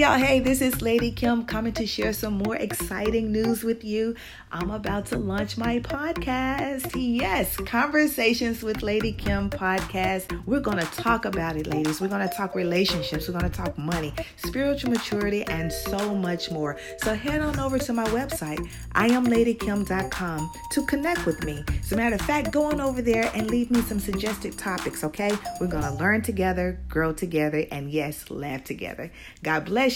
y'all. Hey, this is Lady Kim coming to share some more exciting news with you. I'm about to launch my podcast. Yes, Conversations with Lady Kim podcast. We're going to talk about it, ladies. We're going to talk relationships. We're going to talk money, spiritual maturity, and so much more. So head on over to my website, iamladykim.com, to connect with me. As a matter of fact, go on over there and leave me some suggested topics, okay? We're going to learn together, grow together, and yes, laugh together. God bless